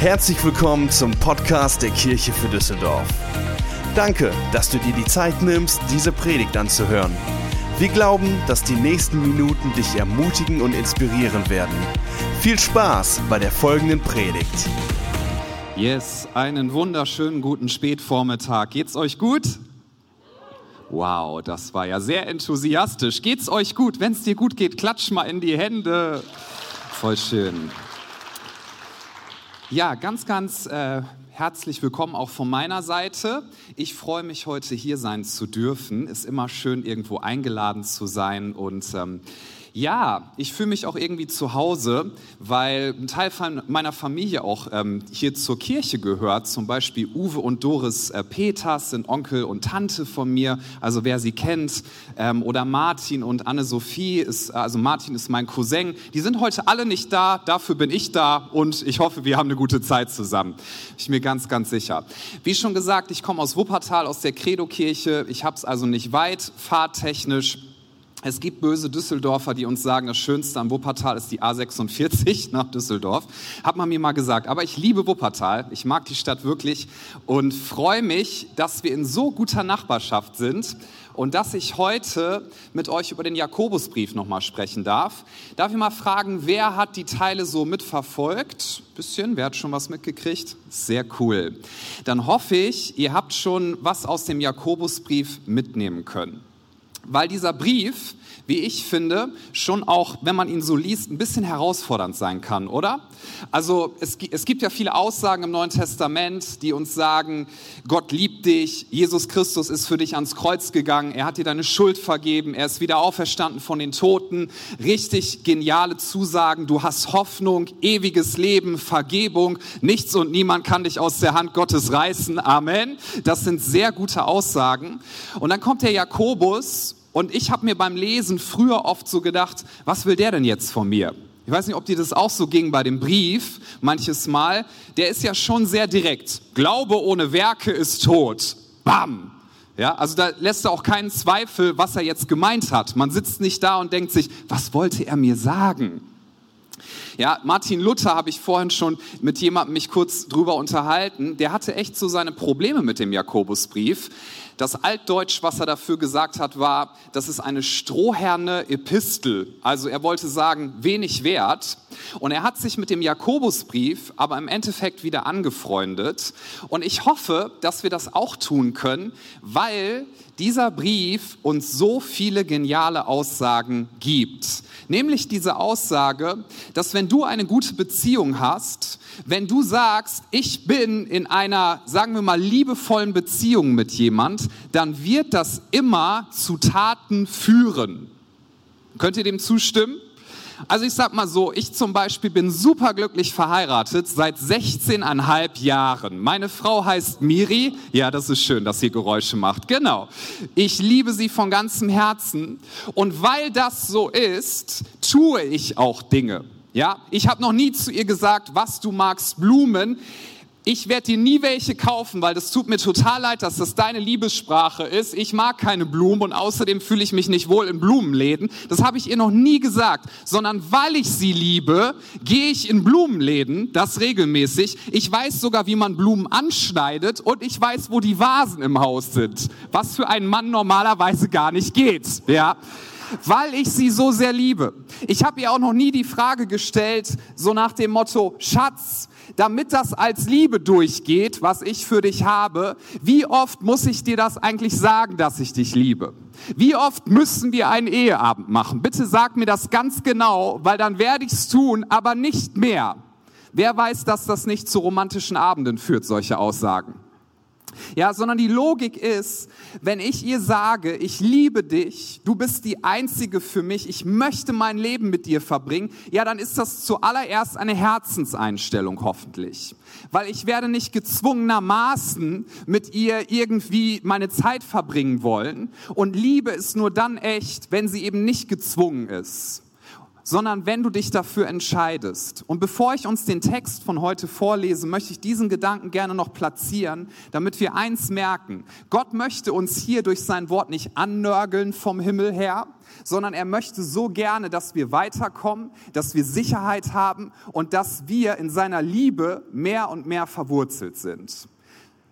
Herzlich willkommen zum Podcast der Kirche für Düsseldorf. Danke, dass du dir die Zeit nimmst, diese Predigt anzuhören. Wir glauben, dass die nächsten Minuten dich ermutigen und inspirieren werden. Viel Spaß bei der folgenden Predigt. Yes, einen wunderschönen guten Spätvormittag. Geht's euch gut? Wow, das war ja sehr enthusiastisch. Geht's euch gut? Wenn es dir gut geht, klatsch mal in die Hände. Voll schön. Ja, ganz, ganz äh, herzlich willkommen auch von meiner Seite. Ich freue mich heute hier sein zu dürfen. Ist immer schön, irgendwo eingeladen zu sein und ähm, ja, ich fühle mich auch irgendwie zu Hause, weil ein Teil von meiner Familie auch ähm, hier zur Kirche gehört. Zum Beispiel Uwe und Doris äh, Peters sind Onkel und Tante von mir, also wer sie kennt. Ähm, oder Martin und Anne-Sophie, ist, also Martin ist mein Cousin. Die sind heute alle nicht da, dafür bin ich da und ich hoffe, wir haben eine gute Zeit zusammen. Ich bin mir ganz, ganz sicher. Wie schon gesagt, ich komme aus Wuppertal, aus der Credo-Kirche. Ich habe es also nicht weit, fahrtechnisch. Es gibt böse Düsseldorfer, die uns sagen, das Schönste am Wuppertal ist die A46 nach Düsseldorf. Hat man mir mal gesagt. Aber ich liebe Wuppertal. Ich mag die Stadt wirklich und freue mich, dass wir in so guter Nachbarschaft sind und dass ich heute mit euch über den Jakobusbrief nochmal sprechen darf. Darf ich mal fragen, wer hat die Teile so mitverfolgt? Bisschen, wer hat schon was mitgekriegt? Sehr cool. Dann hoffe ich, ihr habt schon was aus dem Jakobusbrief mitnehmen können weil dieser Brief, wie ich finde, schon auch, wenn man ihn so liest, ein bisschen herausfordernd sein kann, oder? Also es, es, gibt ja viele Aussagen im Neuen Testament, die uns sagen, Gott liebt dich, Jesus Christus ist für dich ans Kreuz gegangen, er hat dir deine Schuld vergeben, er ist wieder auferstanden von den Toten. Richtig geniale Zusagen, du hast Hoffnung, ewiges Leben, Vergebung, nichts und niemand kann dich aus der Hand Gottes reißen. Amen. Das sind sehr gute Aussagen. Und dann kommt der Jakobus und ich habe mir beim Lesen früher oft so gedacht, was will der denn jetzt von mir? Ich weiß nicht, ob dir das auch so ging bei dem Brief manches Mal. Der ist ja schon sehr direkt. Glaube ohne Werke ist tot. Bam! Ja, also da lässt er auch keinen Zweifel, was er jetzt gemeint hat. Man sitzt nicht da und denkt sich, was wollte er mir sagen? Ja, Martin Luther habe ich vorhin schon mit jemandem mich kurz drüber unterhalten. Der hatte echt so seine Probleme mit dem Jakobusbrief. Das Altdeutsch, was er dafür gesagt hat, war, das ist eine strohherne Epistel. Also er wollte sagen, wenig wert. Und er hat sich mit dem Jakobusbrief aber im Endeffekt wieder angefreundet. Und ich hoffe, dass wir das auch tun können, weil dieser Brief uns so viele geniale Aussagen gibt. Nämlich diese Aussage, dass wenn du eine gute Beziehung hast, wenn du sagst, ich bin in einer, sagen wir mal, liebevollen Beziehung mit jemand, dann wird das immer zu Taten führen. Könnt ihr dem zustimmen? Also ich sag mal so, ich zum Beispiel bin superglücklich verheiratet seit 16,5 Jahren. Meine Frau heißt Miri. Ja, das ist schön, dass sie Geräusche macht. Genau. Ich liebe sie von ganzem Herzen. Und weil das so ist, tue ich auch Dinge. Ja, ich habe noch nie zu ihr gesagt, was du magst, Blumen. Ich werde dir nie welche kaufen, weil das tut mir total leid, dass das deine Liebessprache ist. Ich mag keine Blumen und außerdem fühle ich mich nicht wohl in Blumenläden. Das habe ich ihr noch nie gesagt, sondern weil ich sie liebe, gehe ich in Blumenläden, das regelmäßig. Ich weiß sogar, wie man Blumen anschneidet und ich weiß, wo die Vasen im Haus sind, was für einen Mann normalerweise gar nicht geht. Ja weil ich sie so sehr liebe. Ich habe ihr auch noch nie die Frage gestellt, so nach dem Motto, Schatz, damit das als Liebe durchgeht, was ich für dich habe, wie oft muss ich dir das eigentlich sagen, dass ich dich liebe? Wie oft müssen wir einen Eheabend machen? Bitte sag mir das ganz genau, weil dann werde ich es tun, aber nicht mehr. Wer weiß, dass das nicht zu romantischen Abenden führt, solche Aussagen? Ja, sondern die Logik ist, wenn ich ihr sage, ich liebe dich, du bist die einzige für mich, ich möchte mein Leben mit dir verbringen, ja, dann ist das zuallererst eine Herzenseinstellung hoffentlich. Weil ich werde nicht gezwungenermaßen mit ihr irgendwie meine Zeit verbringen wollen und Liebe ist nur dann echt, wenn sie eben nicht gezwungen ist. Sondern wenn du dich dafür entscheidest. Und bevor ich uns den Text von heute vorlese, möchte ich diesen Gedanken gerne noch platzieren, damit wir eins merken. Gott möchte uns hier durch sein Wort nicht annörgeln vom Himmel her, sondern er möchte so gerne, dass wir weiterkommen, dass wir Sicherheit haben und dass wir in seiner Liebe mehr und mehr verwurzelt sind.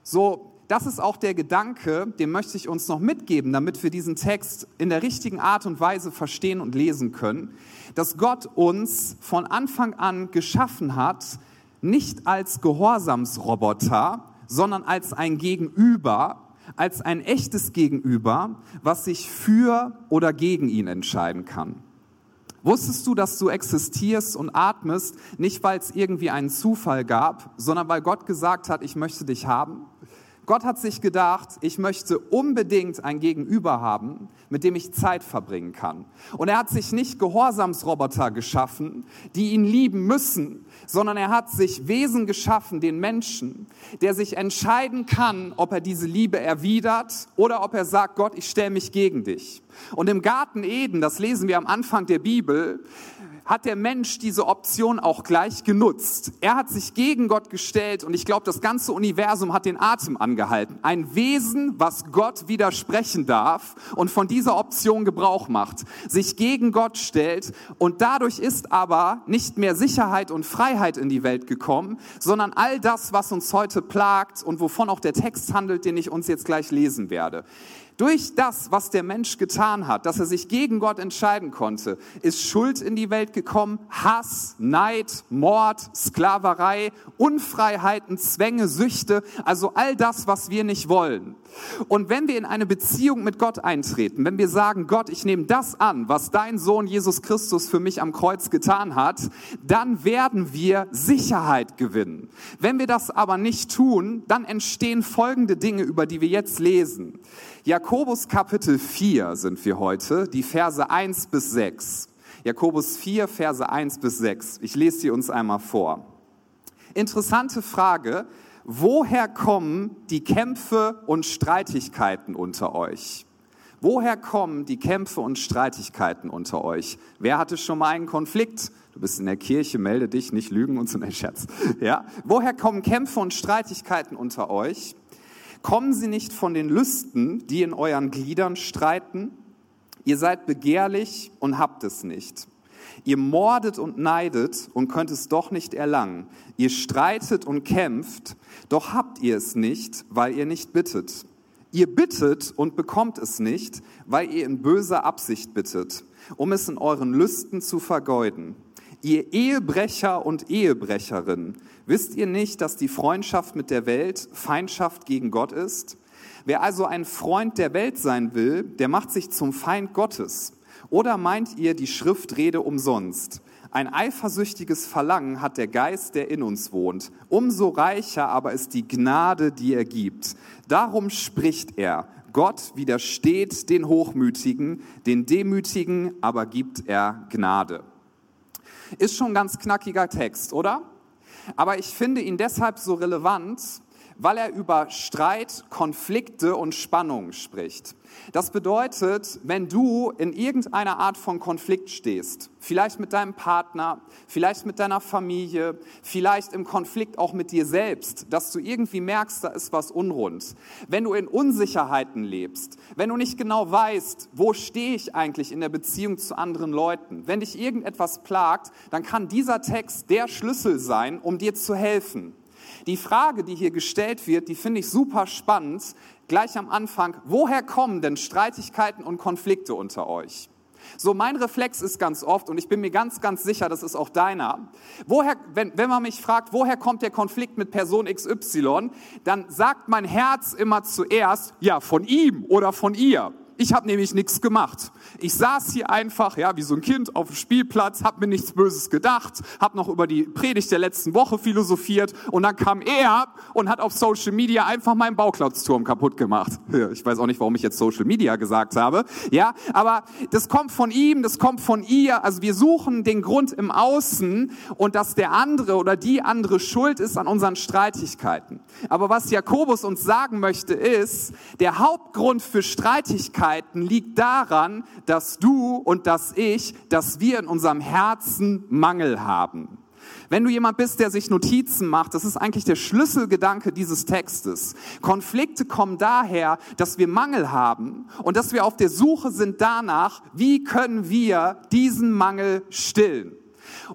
So das ist auch der Gedanke, den möchte ich uns noch mitgeben, damit wir diesen Text in der richtigen Art und Weise verstehen und lesen können, dass Gott uns von Anfang an geschaffen hat, nicht als Gehorsamsroboter, sondern als ein Gegenüber, als ein echtes Gegenüber, was sich für oder gegen ihn entscheiden kann. Wusstest du, dass du existierst und atmest, nicht weil es irgendwie einen Zufall gab, sondern weil Gott gesagt hat, ich möchte dich haben? Gott hat sich gedacht, ich möchte unbedingt ein Gegenüber haben, mit dem ich Zeit verbringen kann. Und er hat sich nicht Gehorsamsroboter geschaffen, die ihn lieben müssen, sondern er hat sich Wesen geschaffen, den Menschen, der sich entscheiden kann, ob er diese Liebe erwidert oder ob er sagt, Gott, ich stelle mich gegen dich. Und im Garten Eden, das lesen wir am Anfang der Bibel, hat der Mensch diese Option auch gleich genutzt. Er hat sich gegen Gott gestellt und ich glaube, das ganze Universum hat den Atem angehalten. Ein Wesen, was Gott widersprechen darf und von dieser Option Gebrauch macht, sich gegen Gott stellt und dadurch ist aber nicht mehr Sicherheit und Freiheit in die Welt gekommen, sondern all das, was uns heute plagt und wovon auch der Text handelt, den ich uns jetzt gleich lesen werde. Durch das, was der Mensch getan hat, dass er sich gegen Gott entscheiden konnte, ist Schuld in die Welt gekommen, Hass, Neid, Mord, Sklaverei, Unfreiheiten, Zwänge, Süchte, also all das, was wir nicht wollen. Und wenn wir in eine Beziehung mit Gott eintreten, wenn wir sagen, Gott, ich nehme das an, was dein Sohn Jesus Christus für mich am Kreuz getan hat, dann werden wir Sicherheit gewinnen. Wenn wir das aber nicht tun, dann entstehen folgende Dinge, über die wir jetzt lesen. Jakobus Kapitel 4 sind wir heute, die Verse 1 bis 6. Jakobus 4, Verse 1 bis 6. Ich lese sie uns einmal vor. Interessante Frage. Woher kommen die Kämpfe und Streitigkeiten unter euch? Woher kommen die Kämpfe und Streitigkeiten unter euch? Wer hatte schon mal einen Konflikt? Du bist in der Kirche, melde dich, nicht lügen und so ein Scherz. Ja? Woher kommen Kämpfe und Streitigkeiten unter euch? Kommen sie nicht von den Lüsten, die in euren Gliedern streiten? Ihr seid begehrlich und habt es nicht. Ihr mordet und neidet und könnt es doch nicht erlangen. Ihr streitet und kämpft, doch habt ihr es nicht, weil ihr nicht bittet. Ihr bittet und bekommt es nicht, weil ihr in böser Absicht bittet, um es in euren Lüsten zu vergeuden. Ihr Ehebrecher und Ehebrecherinnen, wisst ihr nicht, dass die Freundschaft mit der Welt Feindschaft gegen Gott ist? Wer also ein Freund der Welt sein will, der macht sich zum Feind Gottes. Oder meint ihr die Schriftrede umsonst? Ein eifersüchtiges Verlangen hat der Geist, der in uns wohnt. Umso reicher aber ist die Gnade, die er gibt. Darum spricht er. Gott widersteht den Hochmütigen, den Demütigen aber gibt er Gnade. Ist schon ein ganz knackiger Text, oder? Aber ich finde ihn deshalb so relevant, weil er über Streit, Konflikte und Spannungen spricht. Das bedeutet, wenn du in irgendeiner Art von Konflikt stehst, vielleicht mit deinem Partner, vielleicht mit deiner Familie, vielleicht im Konflikt auch mit dir selbst, dass du irgendwie merkst, da ist was unrund. Wenn du in Unsicherheiten lebst, wenn du nicht genau weißt, wo stehe ich eigentlich in der Beziehung zu anderen Leuten, wenn dich irgendetwas plagt, dann kann dieser Text der Schlüssel sein, um dir zu helfen. Die Frage, die hier gestellt wird, die finde ich super spannend, gleich am Anfang. Woher kommen denn Streitigkeiten und Konflikte unter euch? So, mein Reflex ist ganz oft, und ich bin mir ganz, ganz sicher, das ist auch deiner, woher, wenn, wenn man mich fragt, woher kommt der Konflikt mit Person XY, dann sagt mein Herz immer zuerst, ja, von ihm oder von ihr. Ich habe nämlich nichts gemacht. Ich saß hier einfach, ja, wie so ein Kind auf dem Spielplatz, habe mir nichts Böses gedacht, habe noch über die Predigt der letzten Woche philosophiert und dann kam er und hat auf Social Media einfach meinen Bauklotzturm kaputt gemacht. Ich weiß auch nicht, warum ich jetzt Social Media gesagt habe, ja, aber das kommt von ihm, das kommt von ihr. Also wir suchen den Grund im Außen und dass der andere oder die andere schuld ist an unseren Streitigkeiten. Aber was Jakobus uns sagen möchte ist, der Hauptgrund für Streitigkeiten Schwierigkeiten liegt daran, dass du und dass ich, dass wir in unserem Herzen Mangel haben. Wenn du jemand bist, der sich Notizen macht, das ist eigentlich der Schlüsselgedanke dieses Textes. Konflikte kommen daher, dass wir Mangel haben und dass wir auf der Suche sind danach, wie können wir diesen Mangel stillen.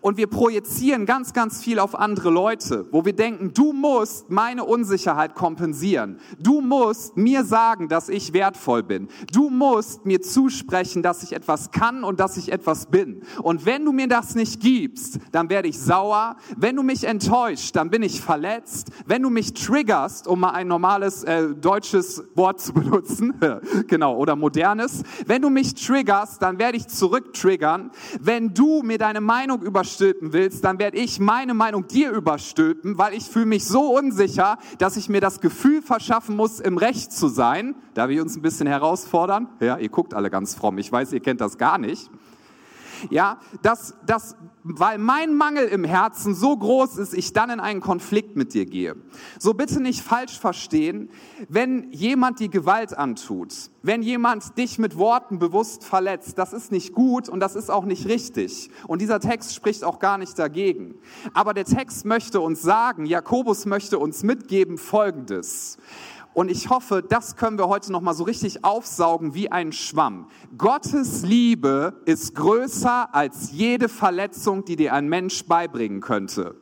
Und wir projizieren ganz, ganz viel auf andere Leute, wo wir denken, du musst meine Unsicherheit kompensieren. Du musst mir sagen, dass ich wertvoll bin. Du musst mir zusprechen, dass ich etwas kann und dass ich etwas bin. Und wenn du mir das nicht gibst, dann werde ich sauer. Wenn du mich enttäuscht, dann bin ich verletzt. Wenn du mich triggerst, um mal ein normales äh, deutsches Wort zu benutzen, genau, oder modernes, wenn du mich triggerst, dann werde ich zurücktriggern. Wenn du mir deine Meinung über überstülpen willst, dann werde ich meine Meinung dir überstülpen, weil ich fühle mich so unsicher, dass ich mir das Gefühl verschaffen muss, im Recht zu sein. Da wir uns ein bisschen herausfordern. Ja, ihr guckt alle ganz fromm. Ich weiß, ihr kennt das gar nicht. Ja, dass, dass, weil mein Mangel im Herzen so groß ist, ich dann in einen Konflikt mit dir gehe. So bitte nicht falsch verstehen, wenn jemand die Gewalt antut, wenn jemand dich mit Worten bewusst verletzt, das ist nicht gut und das ist auch nicht richtig. Und dieser Text spricht auch gar nicht dagegen. Aber der Text möchte uns sagen, Jakobus möchte uns mitgeben Folgendes. Und ich hoffe, das können wir heute noch mal so richtig aufsaugen wie ein Schwamm. Gottes Liebe ist größer als jede Verletzung, die dir ein Mensch beibringen könnte.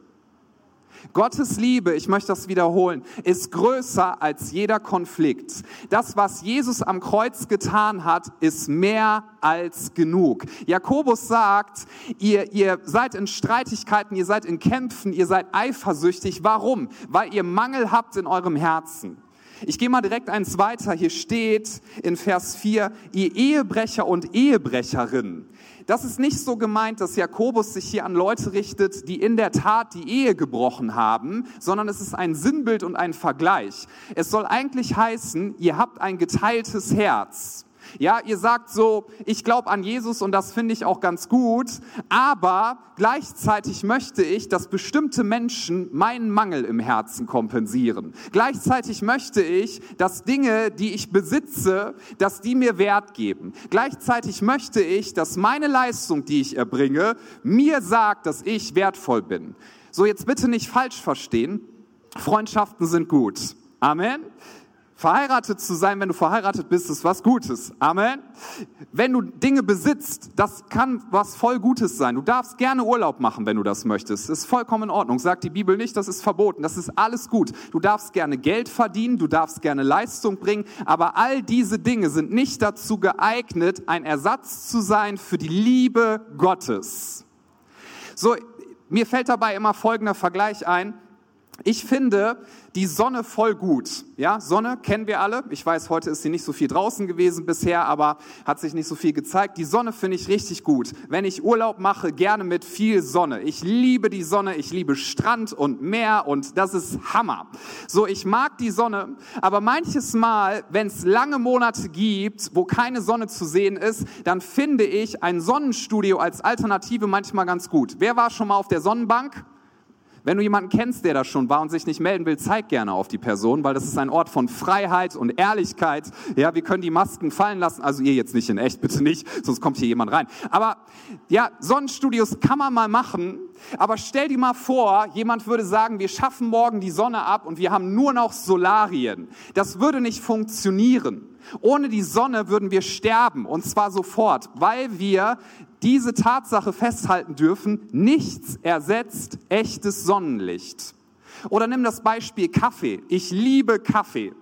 Gottes Liebe, ich möchte das wiederholen, ist größer als jeder Konflikt. Das, was Jesus am Kreuz getan hat, ist mehr als genug. Jakobus sagt, ihr, ihr seid in Streitigkeiten, ihr seid in Kämpfen, ihr seid eifersüchtig. Warum? Weil ihr Mangel habt in eurem Herzen. Ich gehe mal direkt eins weiter. Hier steht in Vers 4, ihr Ehebrecher und Ehebrecherinnen. Das ist nicht so gemeint, dass Jakobus sich hier an Leute richtet, die in der Tat die Ehe gebrochen haben, sondern es ist ein Sinnbild und ein Vergleich. Es soll eigentlich heißen, ihr habt ein geteiltes Herz. Ja, ihr sagt so, ich glaube an Jesus und das finde ich auch ganz gut, aber gleichzeitig möchte ich, dass bestimmte Menschen meinen Mangel im Herzen kompensieren. Gleichzeitig möchte ich, dass Dinge, die ich besitze, dass die mir Wert geben. Gleichzeitig möchte ich, dass meine Leistung, die ich erbringe, mir sagt, dass ich wertvoll bin. So, jetzt bitte nicht falsch verstehen. Freundschaften sind gut. Amen. Verheiratet zu sein, wenn du verheiratet bist, ist was Gutes. Amen. Wenn du Dinge besitzt, das kann was voll Gutes sein. Du darfst gerne Urlaub machen, wenn du das möchtest. Ist vollkommen in Ordnung. Sagt die Bibel nicht, das ist verboten. Das ist alles gut. Du darfst gerne Geld verdienen, du darfst gerne Leistung bringen, aber all diese Dinge sind nicht dazu geeignet, ein Ersatz zu sein für die Liebe Gottes. So, mir fällt dabei immer folgender Vergleich ein. Ich finde die Sonne voll gut. Ja, Sonne kennen wir alle. Ich weiß, heute ist sie nicht so viel draußen gewesen bisher, aber hat sich nicht so viel gezeigt. Die Sonne finde ich richtig gut. Wenn ich Urlaub mache, gerne mit viel Sonne. Ich liebe die Sonne, ich liebe Strand und Meer und das ist Hammer. So, ich mag die Sonne, aber manches Mal, wenn es lange Monate gibt, wo keine Sonne zu sehen ist, dann finde ich ein Sonnenstudio als Alternative manchmal ganz gut. Wer war schon mal auf der Sonnenbank? Wenn du jemanden kennst, der da schon war und sich nicht melden will, zeig gerne auf die Person, weil das ist ein Ort von Freiheit und Ehrlichkeit. Ja, wir können die Masken fallen lassen. Also ihr jetzt nicht in echt, bitte nicht, sonst kommt hier jemand rein. Aber ja, Sonnenstudios kann man mal machen. Aber stell dir mal vor, jemand würde sagen, wir schaffen morgen die Sonne ab und wir haben nur noch Solarien. Das würde nicht funktionieren. Ohne die Sonne würden wir sterben und zwar sofort, weil wir diese Tatsache festhalten dürfen, nichts ersetzt echtes Sonnenlicht. Oder nimm das Beispiel Kaffee. Ich liebe Kaffee.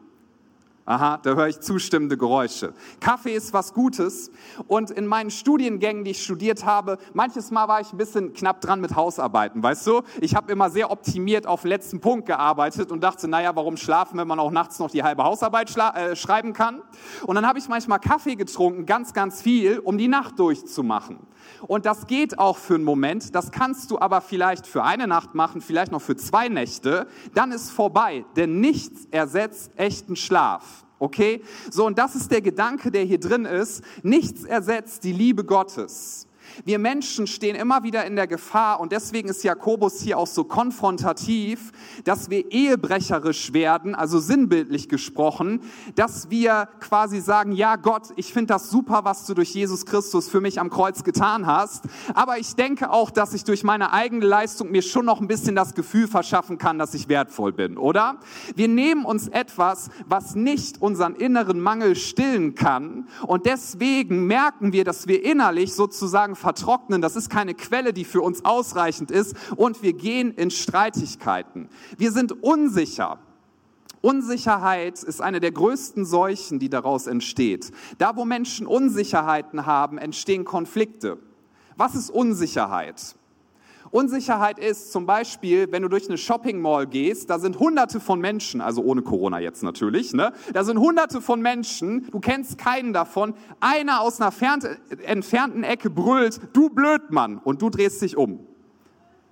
Aha, da höre ich zustimmende Geräusche. Kaffee ist was Gutes und in meinen Studiengängen, die ich studiert habe, manches Mal war ich ein bisschen knapp dran mit Hausarbeiten, weißt du? Ich habe immer sehr optimiert auf den letzten Punkt gearbeitet und dachte, naja, warum schlafen, wenn man auch nachts noch die halbe Hausarbeit äh, schreiben kann? Und dann habe ich manchmal Kaffee getrunken, ganz, ganz viel, um die Nacht durchzumachen. Und das geht auch für einen Moment, das kannst du aber vielleicht für eine Nacht machen, vielleicht noch für zwei Nächte, dann ist vorbei, denn nichts ersetzt echten Schlaf. Okay? So, und das ist der Gedanke, der hier drin ist. Nichts ersetzt die Liebe Gottes. Wir Menschen stehen immer wieder in der Gefahr und deswegen ist Jakobus hier auch so konfrontativ, dass wir ehebrecherisch werden, also sinnbildlich gesprochen, dass wir quasi sagen, ja Gott, ich finde das super, was du durch Jesus Christus für mich am Kreuz getan hast, aber ich denke auch, dass ich durch meine eigene Leistung mir schon noch ein bisschen das Gefühl verschaffen kann, dass ich wertvoll bin, oder? Wir nehmen uns etwas, was nicht unseren inneren Mangel stillen kann und deswegen merken wir, dass wir innerlich sozusagen vertrocknen. Das ist keine Quelle, die für uns ausreichend ist. Und wir gehen in Streitigkeiten. Wir sind unsicher. Unsicherheit ist eine der größten Seuchen, die daraus entsteht. Da, wo Menschen Unsicherheiten haben, entstehen Konflikte. Was ist Unsicherheit? Unsicherheit ist zum Beispiel, wenn du durch eine Shopping Mall gehst, da sind hunderte von Menschen, also ohne Corona jetzt natürlich, ne? Da sind hunderte von Menschen, du kennst keinen davon. Einer aus einer entfernten Ecke brüllt, du Blödmann, und du drehst dich um.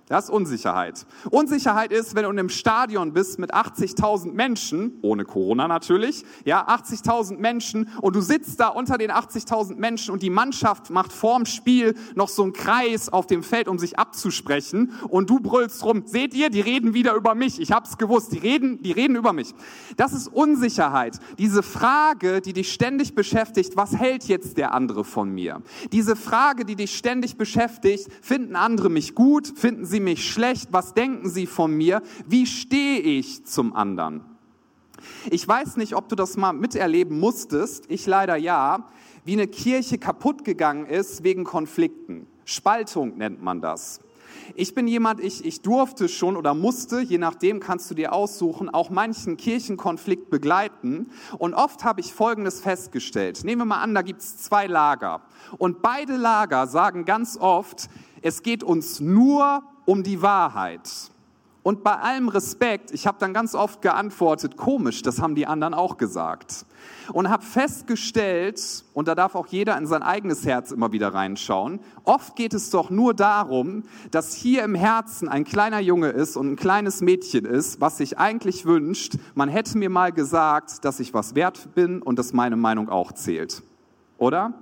Das ist Unsicherheit. Unsicherheit ist, wenn du in einem Stadion bist mit 80.000 Menschen, ohne Corona natürlich, ja, 80.000 Menschen und du sitzt da unter den 80.000 Menschen und die Mannschaft macht vorm Spiel noch so einen Kreis auf dem Feld, um sich abzusprechen und du brüllst rum, seht ihr, die reden wieder über mich. Ich hab's gewusst, die reden, die reden über mich. Das ist Unsicherheit. Diese Frage, die dich ständig beschäftigt, was hält jetzt der andere von mir? Diese Frage, die dich ständig beschäftigt, finden andere mich gut, finden sie sie mich schlecht? Was denken sie von mir? Wie stehe ich zum anderen? Ich weiß nicht, ob du das mal miterleben musstest. Ich leider ja, wie eine Kirche kaputt gegangen ist wegen Konflikten. Spaltung nennt man das. Ich bin jemand, ich, ich durfte schon oder musste, je nachdem kannst du dir aussuchen, auch manchen Kirchenkonflikt begleiten. Und oft habe ich Folgendes festgestellt. Nehmen wir mal an, da gibt es zwei Lager. Und beide Lager sagen ganz oft, es geht uns nur um die Wahrheit. Und bei allem Respekt, ich habe dann ganz oft geantwortet, komisch, das haben die anderen auch gesagt. Und habe festgestellt, und da darf auch jeder in sein eigenes Herz immer wieder reinschauen, oft geht es doch nur darum, dass hier im Herzen ein kleiner Junge ist und ein kleines Mädchen ist, was sich eigentlich wünscht, man hätte mir mal gesagt, dass ich was wert bin und dass meine Meinung auch zählt. Oder?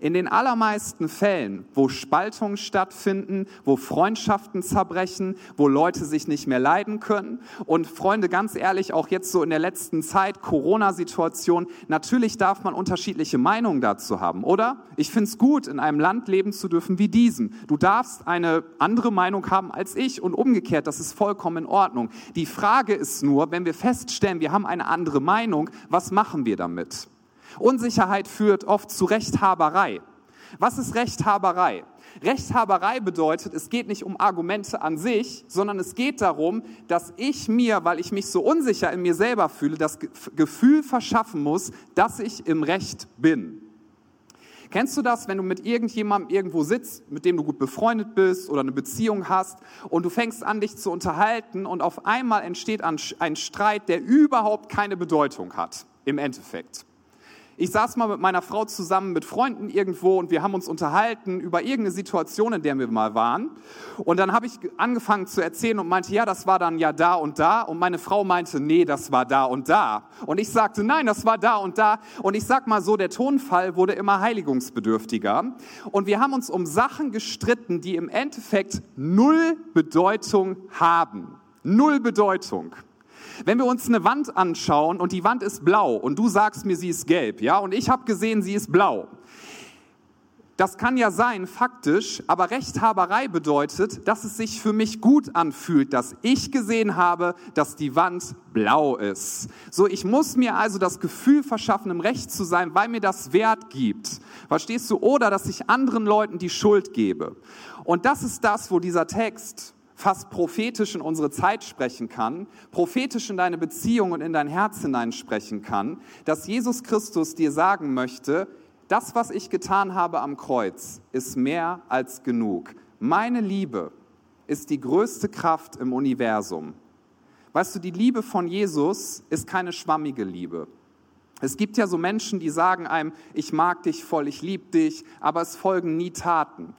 In den allermeisten Fällen, wo Spaltungen stattfinden, wo Freundschaften zerbrechen, wo Leute sich nicht mehr leiden können und Freunde, ganz ehrlich, auch jetzt so in der letzten Zeit, Corona-Situation, natürlich darf man unterschiedliche Meinungen dazu haben, oder? Ich finde es gut, in einem Land leben zu dürfen wie diesem. Du darfst eine andere Meinung haben als ich und umgekehrt, das ist vollkommen in Ordnung. Die Frage ist nur, wenn wir feststellen, wir haben eine andere Meinung, was machen wir damit? Unsicherheit führt oft zu Rechthaberei. Was ist Rechthaberei? Rechthaberei bedeutet, es geht nicht um Argumente an sich, sondern es geht darum, dass ich mir, weil ich mich so unsicher in mir selber fühle, das Gefühl verschaffen muss, dass ich im Recht bin. Kennst du das, wenn du mit irgendjemandem irgendwo sitzt, mit dem du gut befreundet bist oder eine Beziehung hast und du fängst an, dich zu unterhalten und auf einmal entsteht ein Streit, der überhaupt keine Bedeutung hat, im Endeffekt. Ich saß mal mit meiner Frau zusammen mit Freunden irgendwo und wir haben uns unterhalten über irgendeine Situation, in der wir mal waren. Und dann habe ich angefangen zu erzählen und meinte, ja, das war dann ja da und da. Und meine Frau meinte, nee, das war da und da. Und ich sagte, nein, das war da und da. Und ich sag mal so, der Tonfall wurde immer heiligungsbedürftiger. Und wir haben uns um Sachen gestritten, die im Endeffekt null Bedeutung haben. Null Bedeutung. Wenn wir uns eine Wand anschauen und die Wand ist blau und du sagst mir, sie ist gelb, ja, und ich habe gesehen, sie ist blau. Das kann ja sein, faktisch, aber Rechthaberei bedeutet, dass es sich für mich gut anfühlt, dass ich gesehen habe, dass die Wand blau ist. So, ich muss mir also das Gefühl verschaffen, im Recht zu sein, weil mir das Wert gibt. Verstehst du? Oder dass ich anderen Leuten die Schuld gebe. Und das ist das, wo dieser Text fast prophetisch in unsere Zeit sprechen kann, prophetisch in deine Beziehung und in dein Herz hineinsprechen kann, dass Jesus Christus dir sagen möchte, das, was ich getan habe am Kreuz, ist mehr als genug. Meine Liebe ist die größte Kraft im Universum. Weißt du, die Liebe von Jesus ist keine schwammige Liebe. Es gibt ja so Menschen, die sagen einem, ich mag dich voll, ich liebe dich, aber es folgen nie Taten.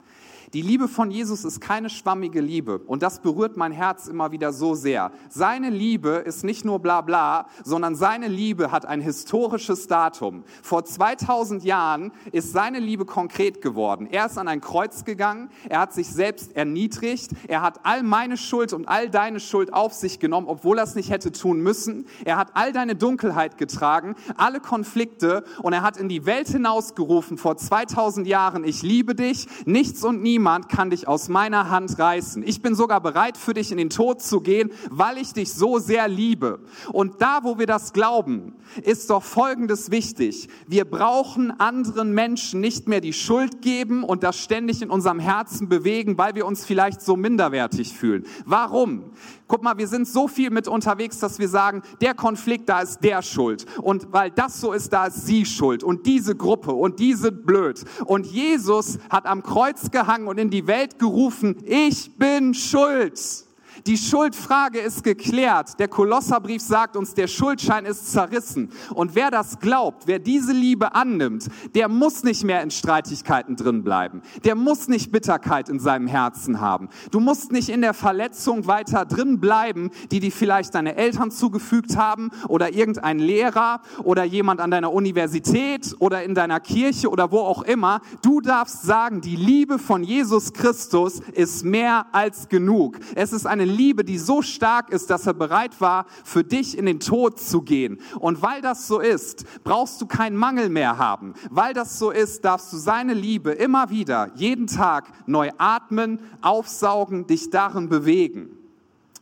Die Liebe von Jesus ist keine schwammige Liebe und das berührt mein Herz immer wieder so sehr. Seine Liebe ist nicht nur bla bla, sondern seine Liebe hat ein historisches Datum. Vor 2000 Jahren ist seine Liebe konkret geworden. Er ist an ein Kreuz gegangen, er hat sich selbst erniedrigt, er hat all meine Schuld und all deine Schuld auf sich genommen, obwohl er es nicht hätte tun müssen. Er hat all deine Dunkelheit getragen, alle Konflikte und er hat in die Welt hinausgerufen vor 2000 Jahren, ich liebe dich, nichts und niemand niemand kann dich aus meiner Hand reißen. Ich bin sogar bereit für dich in den Tod zu gehen, weil ich dich so sehr liebe. Und da, wo wir das glauben, ist doch Folgendes wichtig. Wir brauchen anderen Menschen nicht mehr die Schuld geben und das ständig in unserem Herzen bewegen, weil wir uns vielleicht so minderwertig fühlen. Warum? Guck mal, wir sind so viel mit unterwegs, dass wir sagen, der Konflikt, da ist der schuld. Und weil das so ist, da ist sie schuld. Und diese Gruppe und diese blöd. Und Jesus hat am Kreuz gehangen und in die Welt gerufen, ich bin schuld. Die Schuldfrage ist geklärt. Der Kolosserbrief sagt uns, der Schuldschein ist zerrissen. Und wer das glaubt, wer diese Liebe annimmt, der muss nicht mehr in Streitigkeiten drin bleiben. Der muss nicht Bitterkeit in seinem Herzen haben. Du musst nicht in der Verletzung weiter drin bleiben, die dir vielleicht deine Eltern zugefügt haben oder irgendein Lehrer oder jemand an deiner Universität oder in deiner Kirche oder wo auch immer. Du darfst sagen, die Liebe von Jesus Christus ist mehr als genug. Es ist eine Liebe, die so stark ist, dass er bereit war, für dich in den Tod zu gehen. Und weil das so ist, brauchst du keinen Mangel mehr haben. Weil das so ist, darfst du seine Liebe immer wieder, jeden Tag neu atmen, aufsaugen, dich darin bewegen.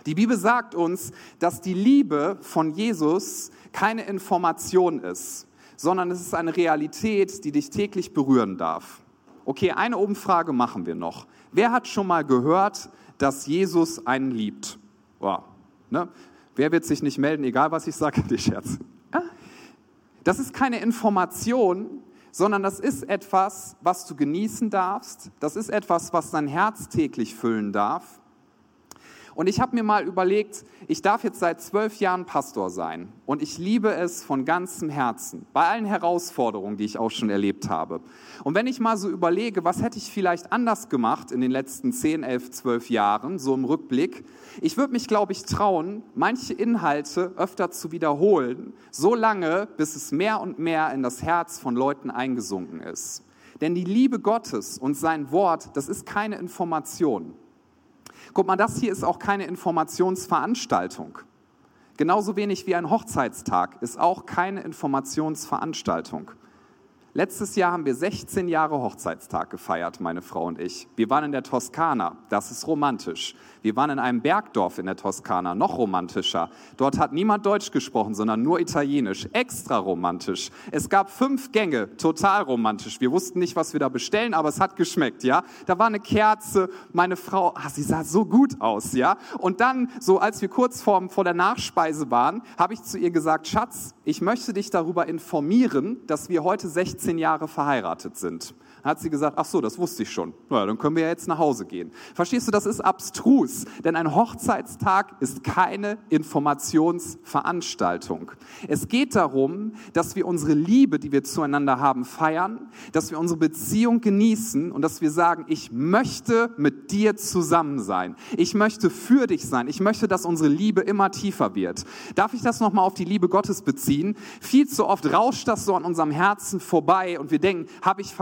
Die Bibel sagt uns, dass die Liebe von Jesus keine Information ist, sondern es ist eine Realität, die dich täglich berühren darf. Okay, eine Umfrage machen wir noch. Wer hat schon mal gehört, dass Jesus einen liebt. Wow. Ne? Wer wird sich nicht melden, egal was ich sage, die Scherz. Das ist keine Information, sondern das ist etwas, was du genießen darfst. Das ist etwas, was dein Herz täglich füllen darf. Und ich habe mir mal überlegt, ich darf jetzt seit zwölf Jahren Pastor sein und ich liebe es von ganzem Herzen, bei allen Herausforderungen, die ich auch schon erlebt habe. Und wenn ich mal so überlege, was hätte ich vielleicht anders gemacht in den letzten zehn, elf, zwölf Jahren, so im Rückblick, ich würde mich, glaube ich, trauen, manche Inhalte öfter zu wiederholen, so lange, bis es mehr und mehr in das Herz von Leuten eingesunken ist. Denn die Liebe Gottes und sein Wort, das ist keine Information. Guck mal, das hier ist auch keine Informationsveranstaltung. Genauso wenig wie ein Hochzeitstag ist auch keine Informationsveranstaltung. Letztes Jahr haben wir 16 Jahre Hochzeitstag gefeiert, meine Frau und ich. Wir waren in der Toskana, das ist romantisch. Wir waren in einem Bergdorf in der Toskana, noch romantischer. Dort hat niemand Deutsch gesprochen, sondern nur Italienisch, extra romantisch. Es gab fünf Gänge, total romantisch. Wir wussten nicht, was wir da bestellen, aber es hat geschmeckt, ja. Da war eine Kerze, meine Frau, ah, sie sah so gut aus, ja. Und dann, so als wir kurz vor, vor der Nachspeise waren, habe ich zu ihr gesagt, Schatz, ich möchte dich darüber informieren, dass wir heute 16 16 Jahre verheiratet sind. Hat sie gesagt, ach so, das wusste ich schon. Na, dann können wir ja jetzt nach Hause gehen. Verstehst du, das ist abstrus, denn ein Hochzeitstag ist keine Informationsveranstaltung. Es geht darum, dass wir unsere Liebe, die wir zueinander haben, feiern, dass wir unsere Beziehung genießen und dass wir sagen, ich möchte mit dir zusammen sein. Ich möchte für dich sein. Ich möchte, dass unsere Liebe immer tiefer wird. Darf ich das nochmal auf die Liebe Gottes beziehen? Viel zu oft rauscht das so an unserem Herzen vorbei und wir denken, habe ich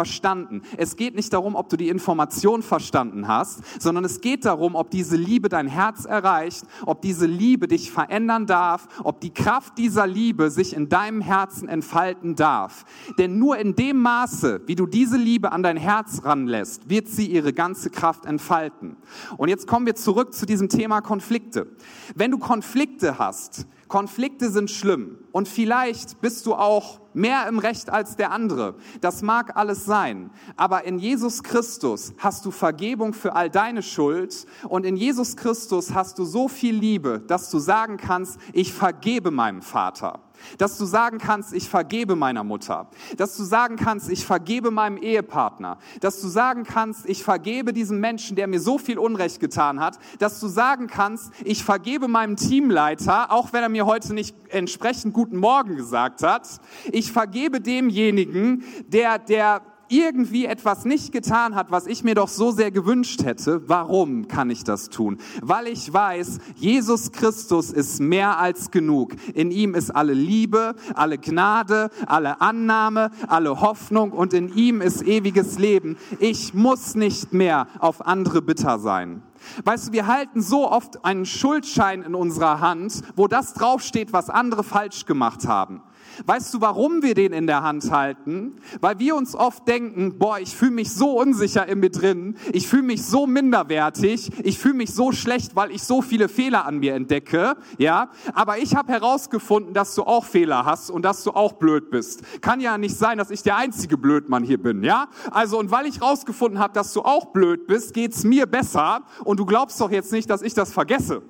verstanden. Es geht nicht darum, ob du die Information verstanden hast, sondern es geht darum, ob diese Liebe dein Herz erreicht, ob diese Liebe dich verändern darf, ob die Kraft dieser Liebe sich in deinem Herzen entfalten darf. Denn nur in dem Maße, wie du diese Liebe an dein Herz ranlässt, wird sie ihre ganze Kraft entfalten. Und jetzt kommen wir zurück zu diesem Thema Konflikte. Wenn du Konflikte hast, Konflikte sind schlimm und vielleicht bist du auch mehr im Recht als der andere. Das mag alles sein, aber in Jesus Christus hast du Vergebung für all deine Schuld und in Jesus Christus hast du so viel Liebe, dass du sagen kannst, ich vergebe meinem Vater. Dass du sagen kannst, ich vergebe meiner Mutter. Dass du sagen kannst, ich vergebe meinem Ehepartner. Dass du sagen kannst, ich vergebe diesem Menschen, der mir so viel Unrecht getan hat. Dass du sagen kannst, ich vergebe meinem Teamleiter, auch wenn er mir heute nicht entsprechend guten Morgen gesagt hat. Ich vergebe demjenigen, der, der irgendwie etwas nicht getan hat, was ich mir doch so sehr gewünscht hätte, warum kann ich das tun? Weil ich weiß, Jesus Christus ist mehr als genug. In ihm ist alle Liebe, alle Gnade, alle Annahme, alle Hoffnung und in ihm ist ewiges Leben. Ich muss nicht mehr auf andere bitter sein. Weißt du, wir halten so oft einen Schuldschein in unserer Hand, wo das draufsteht, was andere falsch gemacht haben. Weißt du, warum wir den in der Hand halten? Weil wir uns oft denken, boah, ich fühle mich so unsicher in mir drin, ich fühle mich so minderwertig, ich fühle mich so schlecht, weil ich so viele Fehler an mir entdecke, ja? Aber ich habe herausgefunden, dass du auch Fehler hast und dass du auch blöd bist. Kann ja nicht sein, dass ich der einzige Blödmann hier bin, ja? Also und weil ich herausgefunden habe, dass du auch blöd bist, geht's mir besser und du glaubst doch jetzt nicht, dass ich das vergesse.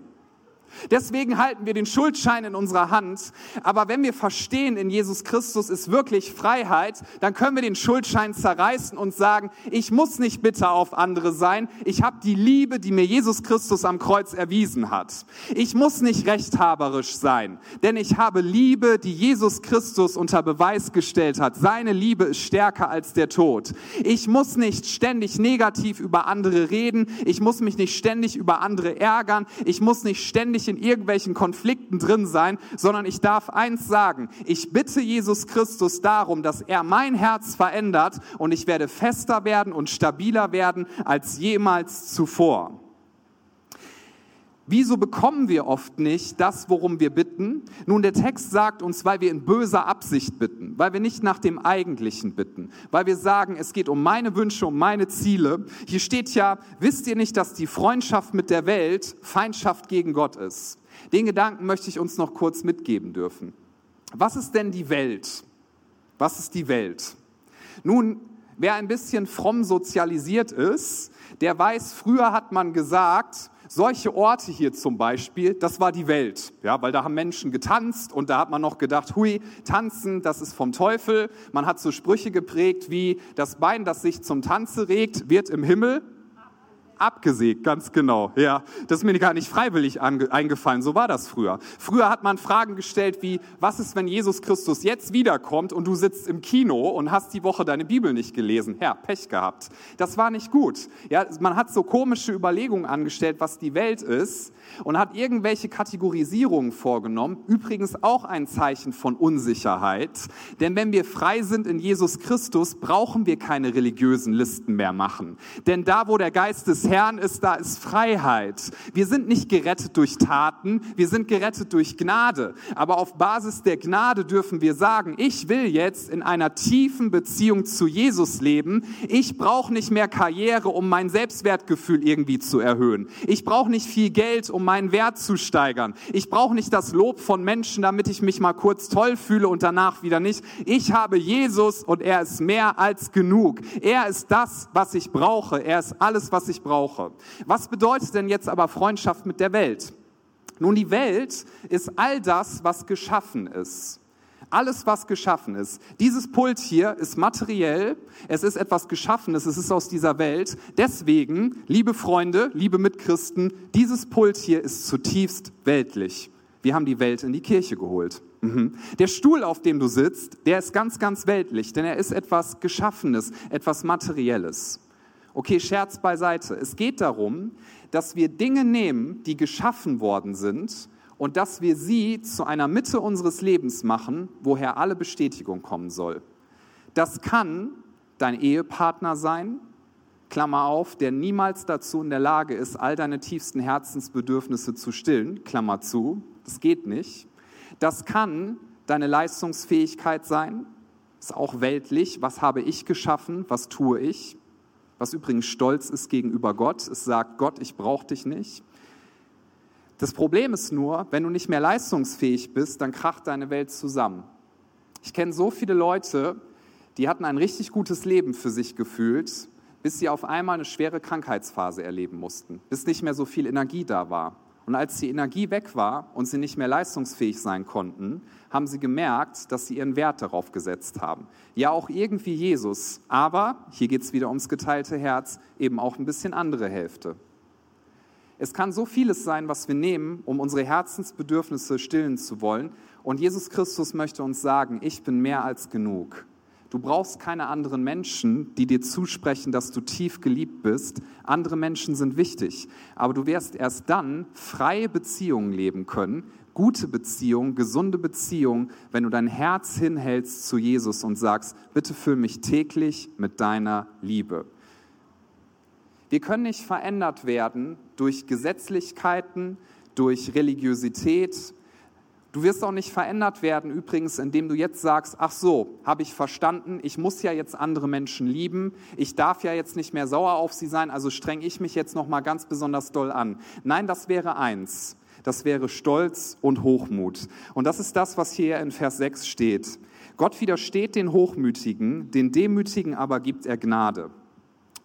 Deswegen halten wir den Schuldschein in unserer Hand. Aber wenn wir verstehen, in Jesus Christus ist wirklich Freiheit, dann können wir den Schuldschein zerreißen und sagen, ich muss nicht bitter auf andere sein. Ich habe die Liebe, die mir Jesus Christus am Kreuz erwiesen hat. Ich muss nicht rechthaberisch sein, denn ich habe Liebe, die Jesus Christus unter Beweis gestellt hat. Seine Liebe ist stärker als der Tod. Ich muss nicht ständig negativ über andere reden. Ich muss mich nicht ständig über andere ärgern. Ich muss nicht ständig nicht in irgendwelchen Konflikten drin sein, sondern ich darf eins sagen. Ich bitte Jesus Christus darum, dass er mein Herz verändert und ich werde fester werden und stabiler werden als jemals zuvor. Wieso bekommen wir oft nicht das, worum wir bitten? Nun, der Text sagt uns, weil wir in böser Absicht bitten, weil wir nicht nach dem Eigentlichen bitten, weil wir sagen, es geht um meine Wünsche, um meine Ziele. Hier steht ja, wisst ihr nicht, dass die Freundschaft mit der Welt Feindschaft gegen Gott ist? Den Gedanken möchte ich uns noch kurz mitgeben dürfen. Was ist denn die Welt? Was ist die Welt? Nun, wer ein bisschen fromm sozialisiert ist, der weiß, früher hat man gesagt, solche Orte hier zum Beispiel, das war die Welt, ja, weil da haben Menschen getanzt und da hat man noch gedacht, hui, tanzen, das ist vom Teufel. Man hat so Sprüche geprägt wie, das Bein, das sich zum Tanze regt, wird im Himmel abgesägt, ganz genau. Ja, das ist mir gar nicht freiwillig eingefallen. So war das früher. Früher hat man Fragen gestellt wie, was ist, wenn Jesus Christus jetzt wiederkommt und du sitzt im Kino und hast die Woche deine Bibel nicht gelesen? Herr, Pech gehabt. Das war nicht gut. Ja, man hat so komische Überlegungen angestellt, was die Welt ist und hat irgendwelche Kategorisierungen vorgenommen. Übrigens auch ein Zeichen von Unsicherheit. Denn wenn wir frei sind in Jesus Christus, brauchen wir keine religiösen Listen mehr machen. Denn da, wo der Geist des Herrn ist, da ist Freiheit. Wir sind nicht gerettet durch Taten, wir sind gerettet durch Gnade. Aber auf Basis der Gnade dürfen wir sagen, ich will jetzt in einer tiefen Beziehung zu Jesus leben. Ich brauche nicht mehr Karriere, um mein Selbstwertgefühl irgendwie zu erhöhen. Ich brauche nicht viel Geld, um meinen Wert zu steigern. Ich brauche nicht das Lob von Menschen, damit ich mich mal kurz toll fühle und danach wieder nicht. Ich habe Jesus und er ist mehr als genug. Er ist das, was ich brauche. Er ist alles, was ich brauche. Was bedeutet denn jetzt aber Freundschaft mit der Welt? Nun, die Welt ist all das, was geschaffen ist. Alles, was geschaffen ist. Dieses Pult hier ist materiell, es ist etwas Geschaffenes, es ist aus dieser Welt. Deswegen, liebe Freunde, liebe Mitchristen, dieses Pult hier ist zutiefst weltlich. Wir haben die Welt in die Kirche geholt. Mhm. Der Stuhl, auf dem du sitzt, der ist ganz, ganz weltlich, denn er ist etwas Geschaffenes, etwas Materielles. Okay, Scherz beiseite. Es geht darum, dass wir Dinge nehmen, die geschaffen worden sind und dass wir sie zu einer Mitte unseres Lebens machen, woher alle Bestätigung kommen soll. Das kann dein Ehepartner sein, Klammer auf, der niemals dazu in der Lage ist, all deine tiefsten Herzensbedürfnisse zu stillen, Klammer zu, das geht nicht. Das kann deine Leistungsfähigkeit sein, ist auch weltlich, was habe ich geschaffen, was tue ich was übrigens stolz ist gegenüber Gott. Es sagt, Gott, ich brauche dich nicht. Das Problem ist nur, wenn du nicht mehr leistungsfähig bist, dann kracht deine Welt zusammen. Ich kenne so viele Leute, die hatten ein richtig gutes Leben für sich gefühlt, bis sie auf einmal eine schwere Krankheitsphase erleben mussten, bis nicht mehr so viel Energie da war. Und als die Energie weg war und sie nicht mehr leistungsfähig sein konnten, haben sie gemerkt, dass sie ihren Wert darauf gesetzt haben. Ja, auch irgendwie Jesus, aber, hier geht es wieder ums geteilte Herz, eben auch ein bisschen andere Hälfte. Es kann so vieles sein, was wir nehmen, um unsere Herzensbedürfnisse stillen zu wollen. Und Jesus Christus möchte uns sagen, ich bin mehr als genug. Du brauchst keine anderen Menschen, die dir zusprechen, dass du tief geliebt bist. Andere Menschen sind wichtig. Aber du wirst erst dann freie Beziehungen leben können, gute Beziehungen, gesunde Beziehungen, wenn du dein Herz hinhältst zu Jesus und sagst, bitte füll mich täglich mit deiner Liebe. Wir können nicht verändert werden durch Gesetzlichkeiten, durch Religiosität. Du wirst auch nicht verändert werden, übrigens, indem du jetzt sagst, ach so, habe ich verstanden, ich muss ja jetzt andere Menschen lieben, ich darf ja jetzt nicht mehr sauer auf sie sein, also strenge ich mich jetzt noch mal ganz besonders doll an. Nein, das wäre eins. Das wäre Stolz und Hochmut. Und das ist das, was hier in Vers 6 steht. Gott widersteht den Hochmütigen, den Demütigen aber gibt er Gnade.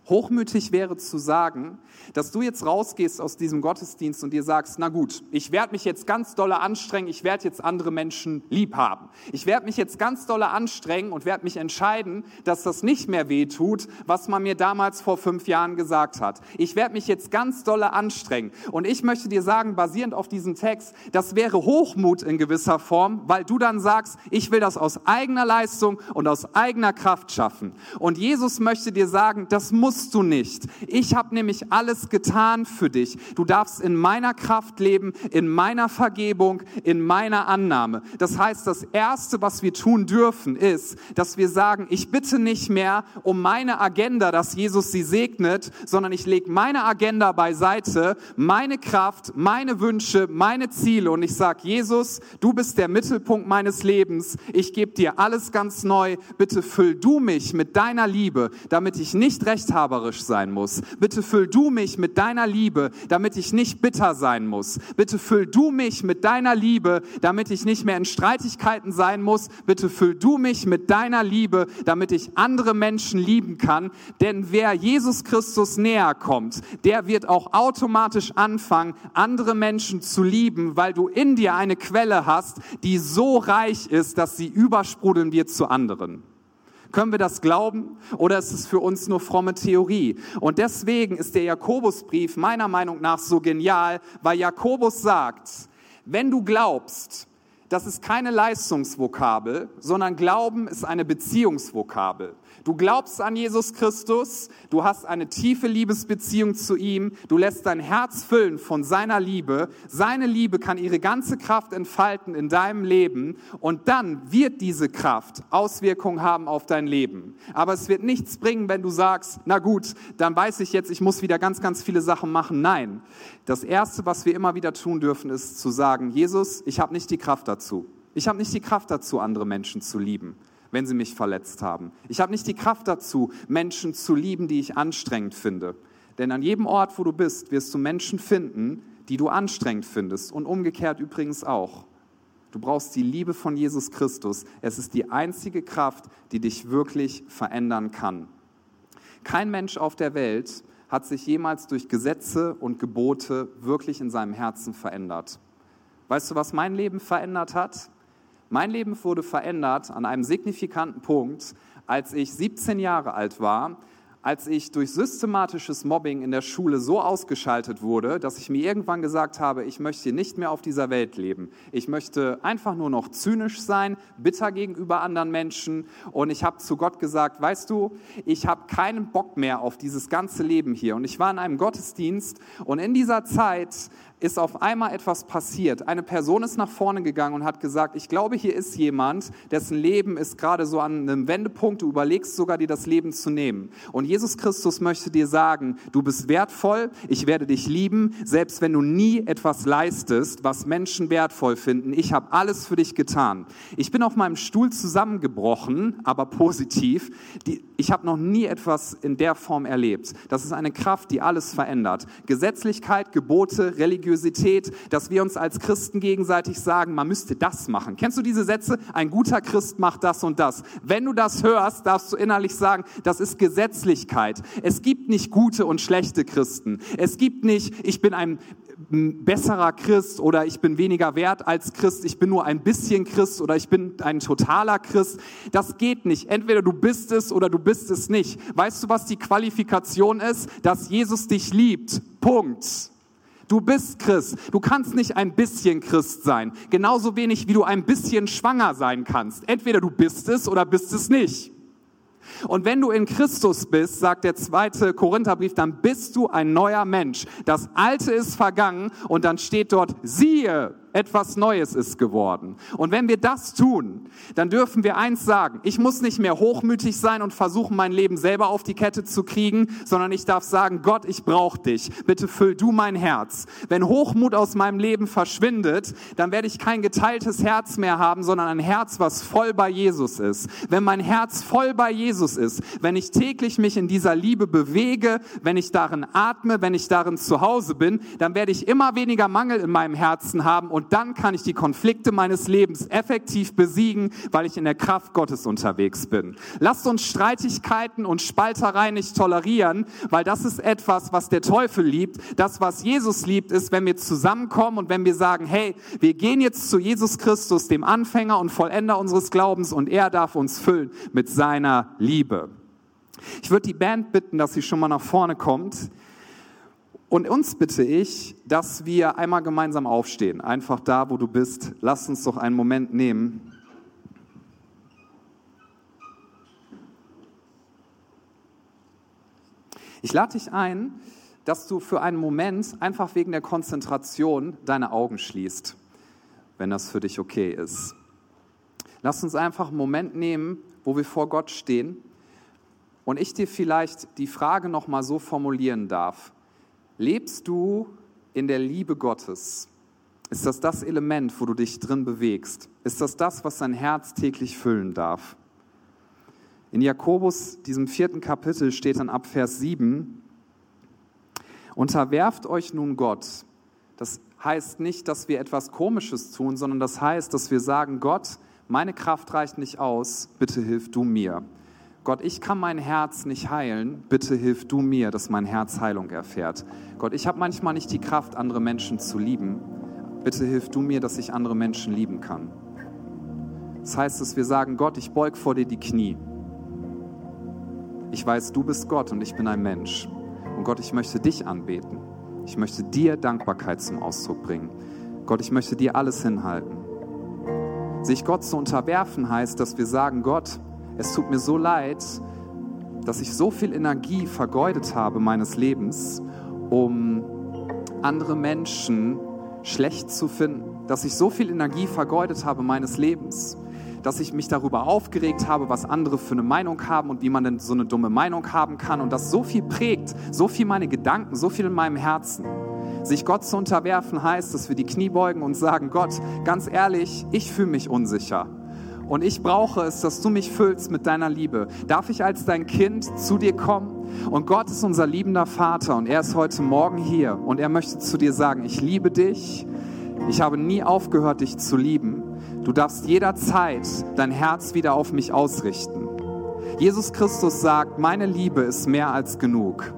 Hochmütig wäre zu sagen, dass du jetzt rausgehst aus diesem Gottesdienst und dir sagst, na gut, ich werde mich jetzt ganz dolle anstrengen, ich werde jetzt andere Menschen lieb haben. Ich werde mich jetzt ganz dolle anstrengen und werde mich entscheiden, dass das nicht mehr weh tut, was man mir damals vor fünf Jahren gesagt hat. Ich werde mich jetzt ganz dolle anstrengen. Und ich möchte dir sagen, basierend auf diesem Text, das wäre Hochmut in gewisser Form, weil du dann sagst, ich will das aus eigener Leistung und aus eigener Kraft schaffen. Und Jesus möchte dir sagen, das muss musst du nicht. Ich habe nämlich alles getan für dich. Du darfst in meiner Kraft leben, in meiner Vergebung, in meiner Annahme. Das heißt, das Erste, was wir tun dürfen, ist, dass wir sagen, ich bitte nicht mehr um meine Agenda, dass Jesus sie segnet, sondern ich lege meine Agenda beiseite, meine Kraft, meine Wünsche, meine Ziele und ich sage, Jesus, du bist der Mittelpunkt meines Lebens. Ich gebe dir alles ganz neu. Bitte füll du mich mit deiner Liebe, damit ich nicht recht habe, rechthaberisch sein muss. Bitte füll du mich mit deiner Liebe, damit ich nicht bitter sein muss. Bitte füll du mich mit deiner Liebe, damit ich nicht mehr in Streitigkeiten sein muss. Bitte füll du mich mit deiner Liebe, damit ich andere Menschen lieben kann. Denn wer Jesus Christus näher kommt, der wird auch automatisch anfangen, andere Menschen zu lieben, weil du in dir eine Quelle hast, die so reich ist, dass sie übersprudeln wird zu anderen. Können wir das glauben oder ist es für uns nur fromme Theorie? Und deswegen ist der Jakobusbrief meiner Meinung nach so genial, weil Jakobus sagt, wenn du glaubst, das ist keine Leistungsvokabel, sondern Glauben ist eine Beziehungsvokabel. Du glaubst an Jesus Christus, du hast eine tiefe Liebesbeziehung zu ihm, du lässt dein Herz füllen von seiner Liebe. Seine Liebe kann ihre ganze Kraft entfalten in deinem Leben und dann wird diese Kraft Auswirkungen haben auf dein Leben. Aber es wird nichts bringen, wenn du sagst, na gut, dann weiß ich jetzt, ich muss wieder ganz, ganz viele Sachen machen. Nein, das Erste, was wir immer wieder tun dürfen, ist zu sagen, Jesus, ich habe nicht die Kraft dazu. Ich habe nicht die Kraft dazu, andere Menschen zu lieben wenn sie mich verletzt haben. Ich habe nicht die Kraft dazu, Menschen zu lieben, die ich anstrengend finde. Denn an jedem Ort, wo du bist, wirst du Menschen finden, die du anstrengend findest. Und umgekehrt übrigens auch. Du brauchst die Liebe von Jesus Christus. Es ist die einzige Kraft, die dich wirklich verändern kann. Kein Mensch auf der Welt hat sich jemals durch Gesetze und Gebote wirklich in seinem Herzen verändert. Weißt du, was mein Leben verändert hat? Mein Leben wurde verändert an einem signifikanten Punkt, als ich 17 Jahre alt war, als ich durch systematisches Mobbing in der Schule so ausgeschaltet wurde, dass ich mir irgendwann gesagt habe, ich möchte nicht mehr auf dieser Welt leben. Ich möchte einfach nur noch zynisch sein, bitter gegenüber anderen Menschen. Und ich habe zu Gott gesagt, weißt du, ich habe keinen Bock mehr auf dieses ganze Leben hier. Und ich war in einem Gottesdienst und in dieser Zeit ist auf einmal etwas passiert. Eine Person ist nach vorne gegangen und hat gesagt, ich glaube, hier ist jemand, dessen Leben ist gerade so an einem Wendepunkt, du überlegst sogar, dir das Leben zu nehmen. Und Jesus Christus möchte dir sagen, du bist wertvoll, ich werde dich lieben, selbst wenn du nie etwas leistest, was Menschen wertvoll finden. Ich habe alles für dich getan. Ich bin auf meinem Stuhl zusammengebrochen, aber positiv. ich habe noch nie etwas in der Form erlebt. Das ist eine Kraft, die alles verändert. Gesetzlichkeit, Gebote, Religion, Religiosität, dass wir uns als Christen gegenseitig sagen, man müsste das machen. Kennst du diese Sätze? Ein guter Christ macht das und das. Wenn du das hörst, darfst du innerlich sagen, das ist Gesetzlichkeit. Es gibt nicht gute und schlechte Christen. Es gibt nicht, ich bin ein besserer Christ oder ich bin weniger wert als Christ, ich bin nur ein bisschen Christ oder ich bin ein totaler Christ. Das geht nicht. Entweder du bist es oder du bist es nicht. Weißt du, was die Qualifikation ist? Dass Jesus dich liebt. Punkt. Du bist Christ. Du kannst nicht ein bisschen Christ sein. Genauso wenig wie du ein bisschen schwanger sein kannst. Entweder du bist es oder bist es nicht. Und wenn du in Christus bist, sagt der zweite Korintherbrief, dann bist du ein neuer Mensch. Das Alte ist vergangen und dann steht dort, siehe, etwas Neues ist geworden. Und wenn wir das tun, dann dürfen wir eins sagen, ich muss nicht mehr hochmütig sein und versuchen, mein Leben selber auf die Kette zu kriegen, sondern ich darf sagen, Gott, ich brauche dich. Bitte füll du mein Herz. Wenn Hochmut aus meinem Leben verschwindet, dann werde ich kein geteiltes Herz mehr haben, sondern ein Herz, was voll bei Jesus ist. Wenn mein Herz voll bei Jesus ist, wenn ich täglich mich in dieser Liebe bewege, wenn ich darin atme, wenn ich darin zu Hause bin, dann werde ich immer weniger Mangel in meinem Herzen haben und dann kann ich die Konflikte meines Lebens effektiv besiegen, weil ich in der Kraft Gottes unterwegs bin. Lasst uns Streitigkeiten und Spalterei nicht tolerieren, weil das ist etwas, was der Teufel liebt. Das, was Jesus liebt, ist, wenn wir zusammenkommen und wenn wir sagen, hey, wir gehen jetzt zu Jesus Christus, dem Anfänger und Vollender unseres Glaubens und er darf uns füllen mit seiner Liebe. Ich würde die Band bitten, dass sie schon mal nach vorne kommt. Und uns bitte ich, dass wir einmal gemeinsam aufstehen. Einfach da, wo du bist. Lass uns doch einen Moment nehmen. Ich lade dich ein, dass du für einen Moment einfach wegen der Konzentration deine Augen schließt, wenn das für dich okay ist. Lass uns einfach einen Moment nehmen, wo wir vor Gott stehen und ich dir vielleicht die Frage noch mal so formulieren darf. Lebst du in der Liebe Gottes? Ist das das Element, wo du dich drin bewegst? Ist das das, was dein Herz täglich füllen darf? In Jakobus, diesem vierten Kapitel, steht dann ab Vers 7, Unterwerft euch nun Gott. Das heißt nicht, dass wir etwas Komisches tun, sondern das heißt, dass wir sagen, Gott, meine Kraft reicht nicht aus, bitte hilf du mir. Gott, ich kann mein Herz nicht heilen, bitte hilf du mir, dass mein Herz Heilung erfährt. Gott, ich habe manchmal nicht die Kraft, andere Menschen zu lieben, bitte hilf du mir, dass ich andere Menschen lieben kann. Das heißt, dass wir sagen, Gott, ich beug vor dir die Knie. Ich weiß, du bist Gott und ich bin ein Mensch. Und Gott, ich möchte dich anbeten. Ich möchte dir Dankbarkeit zum Ausdruck bringen. Gott, ich möchte dir alles hinhalten. Sich Gott zu unterwerfen heißt, dass wir sagen, Gott, es tut mir so leid, dass ich so viel Energie vergeudet habe meines Lebens, um andere Menschen schlecht zu finden, dass ich so viel Energie vergeudet habe meines Lebens, dass ich mich darüber aufgeregt habe, was andere für eine Meinung haben und wie man denn so eine dumme Meinung haben kann und das so viel prägt, so viel meine Gedanken, so viel in meinem Herzen. Sich Gott zu unterwerfen heißt, dass wir die Knie beugen und sagen, Gott, ganz ehrlich, ich fühle mich unsicher. Und ich brauche es, dass du mich füllst mit deiner Liebe. Darf ich als dein Kind zu dir kommen? Und Gott ist unser liebender Vater und er ist heute Morgen hier und er möchte zu dir sagen, ich liebe dich. Ich habe nie aufgehört, dich zu lieben. Du darfst jederzeit dein Herz wieder auf mich ausrichten. Jesus Christus sagt, meine Liebe ist mehr als genug.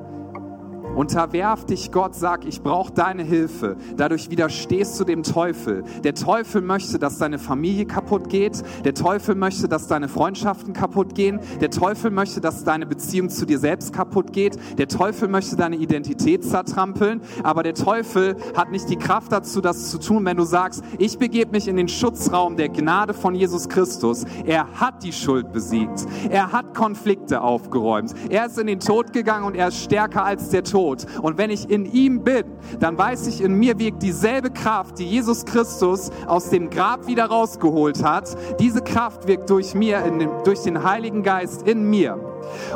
Unterwerf dich Gott, sag, ich brauche deine Hilfe. Dadurch widerstehst du dem Teufel. Der Teufel möchte, dass deine Familie kaputt geht. Der Teufel möchte, dass deine Freundschaften kaputt gehen. Der Teufel möchte, dass deine Beziehung zu dir selbst kaputt geht. Der Teufel möchte deine Identität zertrampeln. Aber der Teufel hat nicht die Kraft dazu, das zu tun, wenn du sagst, ich begebe mich in den Schutzraum der Gnade von Jesus Christus. Er hat die Schuld besiegt. Er hat Konflikte aufgeräumt. Er ist in den Tod gegangen und er ist stärker als der Tod. Tod. Und wenn ich in ihm bin, dann weiß ich, in mir wirkt dieselbe Kraft, die Jesus Christus aus dem Grab wieder rausgeholt hat. Diese Kraft wirkt durch mir, dem, durch den Heiligen Geist in mir.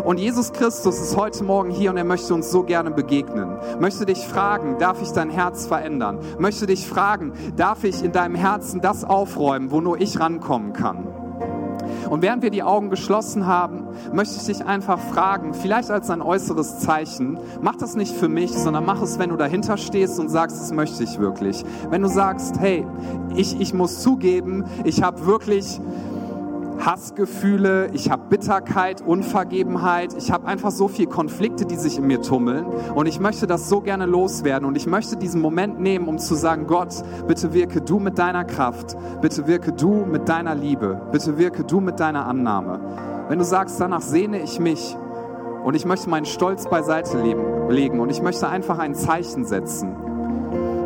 Und Jesus Christus ist heute Morgen hier und er möchte uns so gerne begegnen. Möchte dich fragen, darf ich dein Herz verändern? Möchte dich fragen, darf ich in deinem Herzen das aufräumen, wo nur ich rankommen kann? Und während wir die Augen geschlossen haben, möchte ich dich einfach fragen, vielleicht als ein äußeres Zeichen, mach das nicht für mich, sondern mach es, wenn du dahinter stehst und sagst, das möchte ich wirklich. Wenn du sagst, hey, ich, ich muss zugeben, ich habe wirklich Hassgefühle, ich habe Bitterkeit, Unvergebenheit, ich habe einfach so viele Konflikte, die sich in mir tummeln. Und ich möchte das so gerne loswerden. Und ich möchte diesen Moment nehmen, um zu sagen, Gott, bitte wirke du mit deiner Kraft, bitte wirke du mit deiner Liebe, bitte wirke du mit deiner Annahme. Wenn du sagst, danach sehne ich mich und ich möchte meinen Stolz beiseite legen und ich möchte einfach ein Zeichen setzen,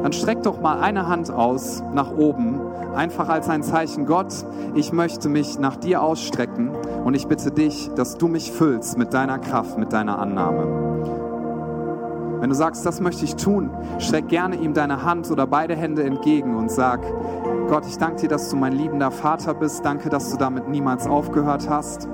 dann streck doch mal eine Hand aus nach oben, einfach als ein Zeichen, Gott, ich möchte mich nach dir ausstrecken und ich bitte dich, dass du mich füllst mit deiner Kraft, mit deiner Annahme. Wenn du sagst, das möchte ich tun, streck gerne ihm deine Hand oder beide Hände entgegen und sag, Gott, ich danke dir, dass du mein liebender Vater bist. Danke, dass du damit niemals aufgehört hast.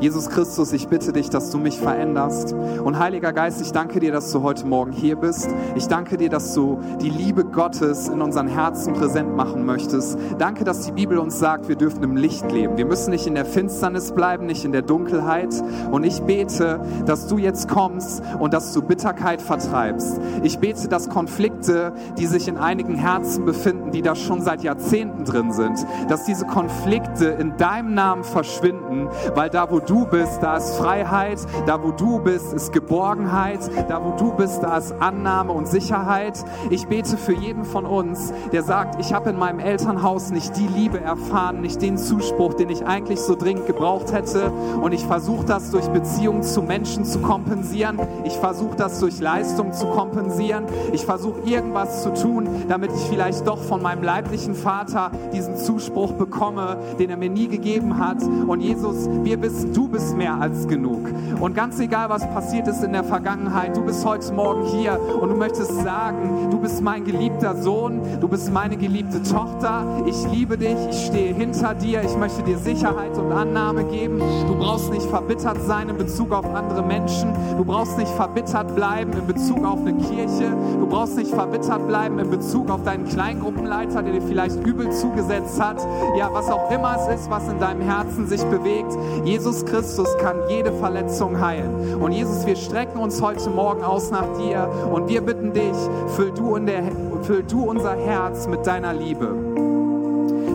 Jesus Christus, ich bitte dich, dass du mich veränderst. Und Heiliger Geist, ich danke dir, dass du heute Morgen hier bist. Ich danke dir, dass du die Liebe Gottes in unseren Herzen präsent machen möchtest. Danke, dass die Bibel uns sagt, wir dürfen im Licht leben. Wir müssen nicht in der Finsternis bleiben, nicht in der Dunkelheit. Und ich bete, dass du jetzt kommst und dass du Bitterkeit vertreibst. Ich bete, dass Konflikte, die sich in einigen Herzen befinden, die da schon seit Jahrzehnten drin sind, dass diese Konflikte in deinem Namen verschwinden, weil da, wo du bist, da ist Freiheit, da wo du bist, ist Geborgenheit, da wo du bist, da ist Annahme und Sicherheit. Ich bete für jeden von uns, der sagt, ich habe in meinem Elternhaus nicht die Liebe erfahren, nicht den Zuspruch, den ich eigentlich so dringend gebraucht hätte und ich versuche das durch Beziehungen zu Menschen zu kompensieren. Ich versuche das durch Leistung zu kompensieren. Ich versuche irgendwas zu tun, damit ich vielleicht doch von meinem leiblichen Vater diesen Zuspruch bekomme, den er mir nie gegeben hat. Und Jesus, wir wissen, du du bist mehr als genug. Und ganz egal, was passiert ist in der Vergangenheit, du bist heute Morgen hier und du möchtest sagen, du bist mein geliebter Sohn, du bist meine geliebte Tochter, ich liebe dich, ich stehe hinter dir, ich möchte dir Sicherheit und Annahme geben. Du brauchst nicht verbittert sein in Bezug auf andere Menschen, du brauchst nicht verbittert bleiben in Bezug auf eine Kirche, du brauchst nicht verbittert bleiben in Bezug auf deinen Kleingruppenleiter, der dir vielleicht übel zugesetzt hat. Ja, was auch immer es ist, was in deinem Herzen sich bewegt. Jesus Christus kann jede Verletzung heilen. Und Jesus, wir strecken uns heute Morgen aus nach dir und wir bitten dich, füll du, der, füll du unser Herz mit deiner Liebe.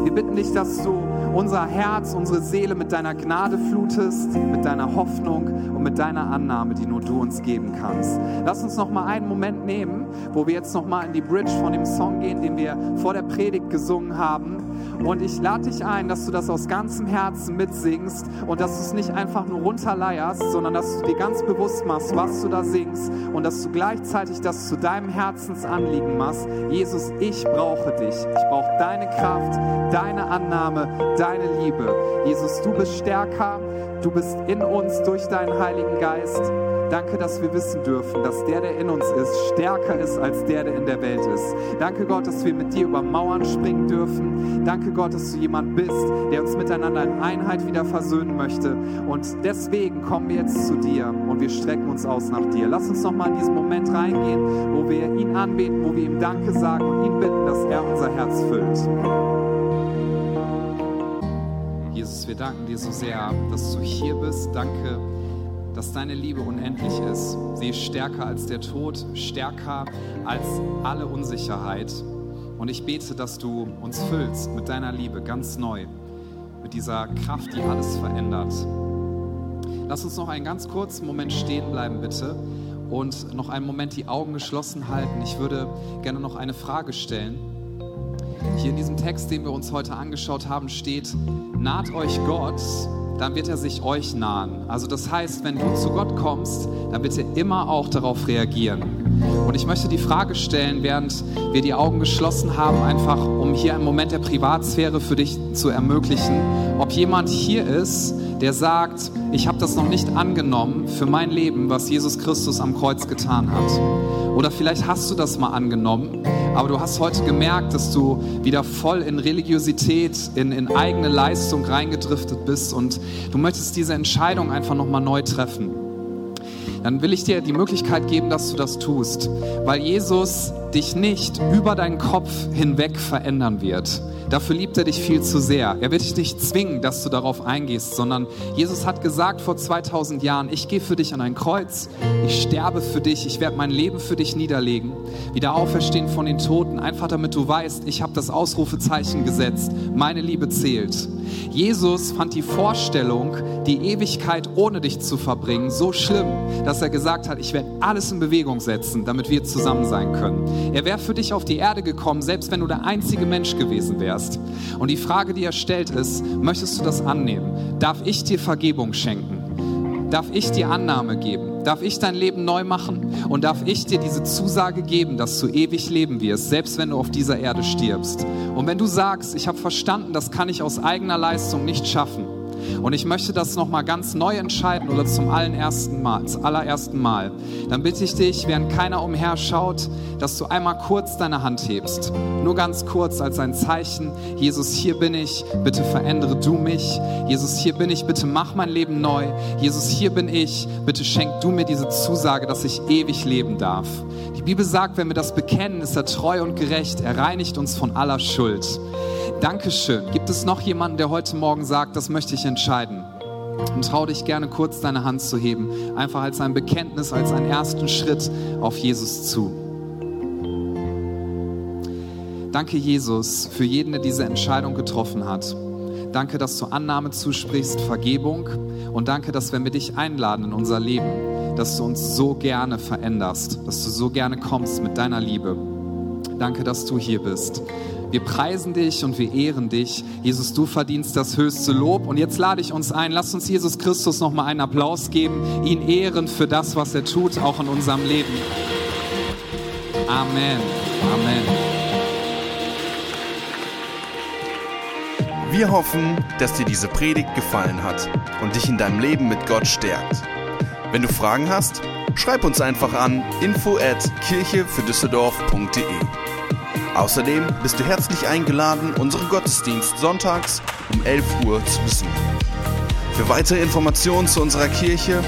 Wir bitten dich, dass du unser Herz, unsere Seele mit deiner Gnade flutest, mit deiner Hoffnung und mit deiner Annahme, die nur du uns geben kannst. Lass uns noch mal einen Moment nehmen, wo wir jetzt noch mal in die Bridge von dem Song gehen, den wir vor der Predigt gesungen haben. Und ich lade dich ein, dass du das aus ganzem Herzen mitsingst und dass du es nicht einfach nur runterleierst, sondern dass du dir ganz bewusst machst, was du da singst und dass du gleichzeitig das zu deinem Herzensanliegen machst. Jesus, ich brauche dich. Ich brauche deine Kraft, deine Annahme, deine Liebe. Jesus, du bist stärker, du bist in uns durch deinen Heiligen Geist. Danke, dass wir wissen dürfen, dass der, der in uns ist, stärker ist als der, der in der Welt ist. Danke Gott, dass wir mit dir über Mauern springen dürfen. Danke Gott, dass du jemand bist, der uns miteinander in Einheit wieder versöhnen möchte. Und deswegen kommen wir jetzt zu dir und wir strecken uns aus nach dir. Lass uns noch mal in diesen Moment reingehen, wo wir ihn anbeten, wo wir ihm Danke sagen und ihn bitten, dass er unser Herz füllt. Jesus, wir danken dir so sehr, dass du hier bist. Danke, dass deine Liebe unendlich ist. Sie ist stärker als der Tod, stärker als alle Unsicherheit. Und ich bete, dass du uns füllst mit deiner Liebe ganz neu, mit dieser Kraft, die alles verändert. Lass uns noch einen ganz kurzen Moment stehen bleiben, bitte, und noch einen Moment die Augen geschlossen halten. Ich würde gerne noch eine Frage stellen. Hier in diesem Text, den wir uns heute angeschaut haben, steht, naht euch Gott dann wird er sich euch nahen. Also das heißt, wenn du zu Gott kommst, dann er immer auch darauf reagieren. Und ich möchte die Frage stellen, während wir die Augen geschlossen haben, einfach um hier einen Moment der Privatsphäre für dich zu ermöglichen, ob jemand hier ist, der sagt, ich habe das noch nicht angenommen für mein Leben, was Jesus Christus am Kreuz getan hat. Oder vielleicht hast du das mal angenommen, aber du hast heute gemerkt, dass du wieder voll in Religiosität, in, in eigene Leistung reingedriftet bist und du möchtest diese Entscheidung einfach nochmal neu treffen. Dann will ich dir die Möglichkeit geben, dass du das tust, weil Jesus dich nicht über deinen Kopf hinweg verändern wird. Dafür liebt er dich viel zu sehr. Er wird dich nicht zwingen, dass du darauf eingehst, sondern Jesus hat gesagt vor 2000 Jahren, ich gehe für dich an ein Kreuz, ich sterbe für dich, ich werde mein Leben für dich niederlegen, wieder auferstehen von den Toten, einfach damit du weißt, ich habe das Ausrufezeichen gesetzt, meine Liebe zählt. Jesus fand die Vorstellung, die Ewigkeit ohne dich zu verbringen, so schlimm, dass er gesagt hat, ich werde alles in Bewegung setzen, damit wir zusammen sein können. Er wäre für dich auf die Erde gekommen, selbst wenn du der einzige Mensch gewesen wärst. Und die Frage, die er stellt, ist, möchtest du das annehmen? Darf ich dir Vergebung schenken? Darf ich dir Annahme geben? Darf ich dein Leben neu machen? Und darf ich dir diese Zusage geben, dass du ewig leben wirst, selbst wenn du auf dieser Erde stirbst? Und wenn du sagst, ich habe verstanden, das kann ich aus eigener Leistung nicht schaffen, und ich möchte das nochmal ganz neu entscheiden oder zum allerersten Mal, zum allerersten Mal. Dann bitte ich dich, während keiner umherschaut, dass du einmal kurz deine Hand hebst. Nur ganz kurz als ein Zeichen. Jesus, hier bin ich. Bitte verändere du mich. Jesus, hier bin ich. Bitte mach mein Leben neu. Jesus, hier bin ich. Bitte schenk du mir diese Zusage, dass ich ewig leben darf. Bibel sagt, wenn wir das bekennen, ist er treu und gerecht. Er reinigt uns von aller Schuld. Dankeschön. Gibt es noch jemanden, der heute Morgen sagt, das möchte ich entscheiden? Und trau dich gerne kurz deine Hand zu heben, einfach als ein Bekenntnis, als einen ersten Schritt auf Jesus zu. Danke, Jesus, für jeden, der diese Entscheidung getroffen hat. Danke, dass du Annahme zusprichst, Vergebung. Und danke, dass wir dich einladen in unser Leben, dass du uns so gerne veränderst, dass du so gerne kommst mit deiner Liebe. Danke, dass du hier bist. Wir preisen dich und wir ehren dich. Jesus, du verdienst das höchste Lob. Und jetzt lade ich uns ein, lass uns Jesus Christus noch mal einen Applaus geben, ihn ehren für das, was er tut, auch in unserem Leben. Amen. Amen. Wir hoffen, dass dir diese Predigt gefallen hat und dich in deinem Leben mit Gott stärkt. Wenn du Fragen hast, schreib uns einfach an info at kirchefürdüsseldorf.de. Außerdem bist du herzlich eingeladen, unseren Gottesdienst sonntags um 11 Uhr zu besuchen. Für weitere Informationen zu unserer Kirche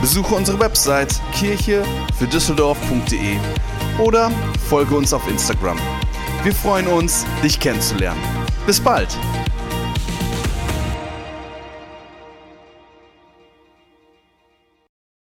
besuche unsere Website kirchefürdüsseldorf.de oder folge uns auf Instagram. Wir freuen uns, dich kennenzulernen. Bis bald!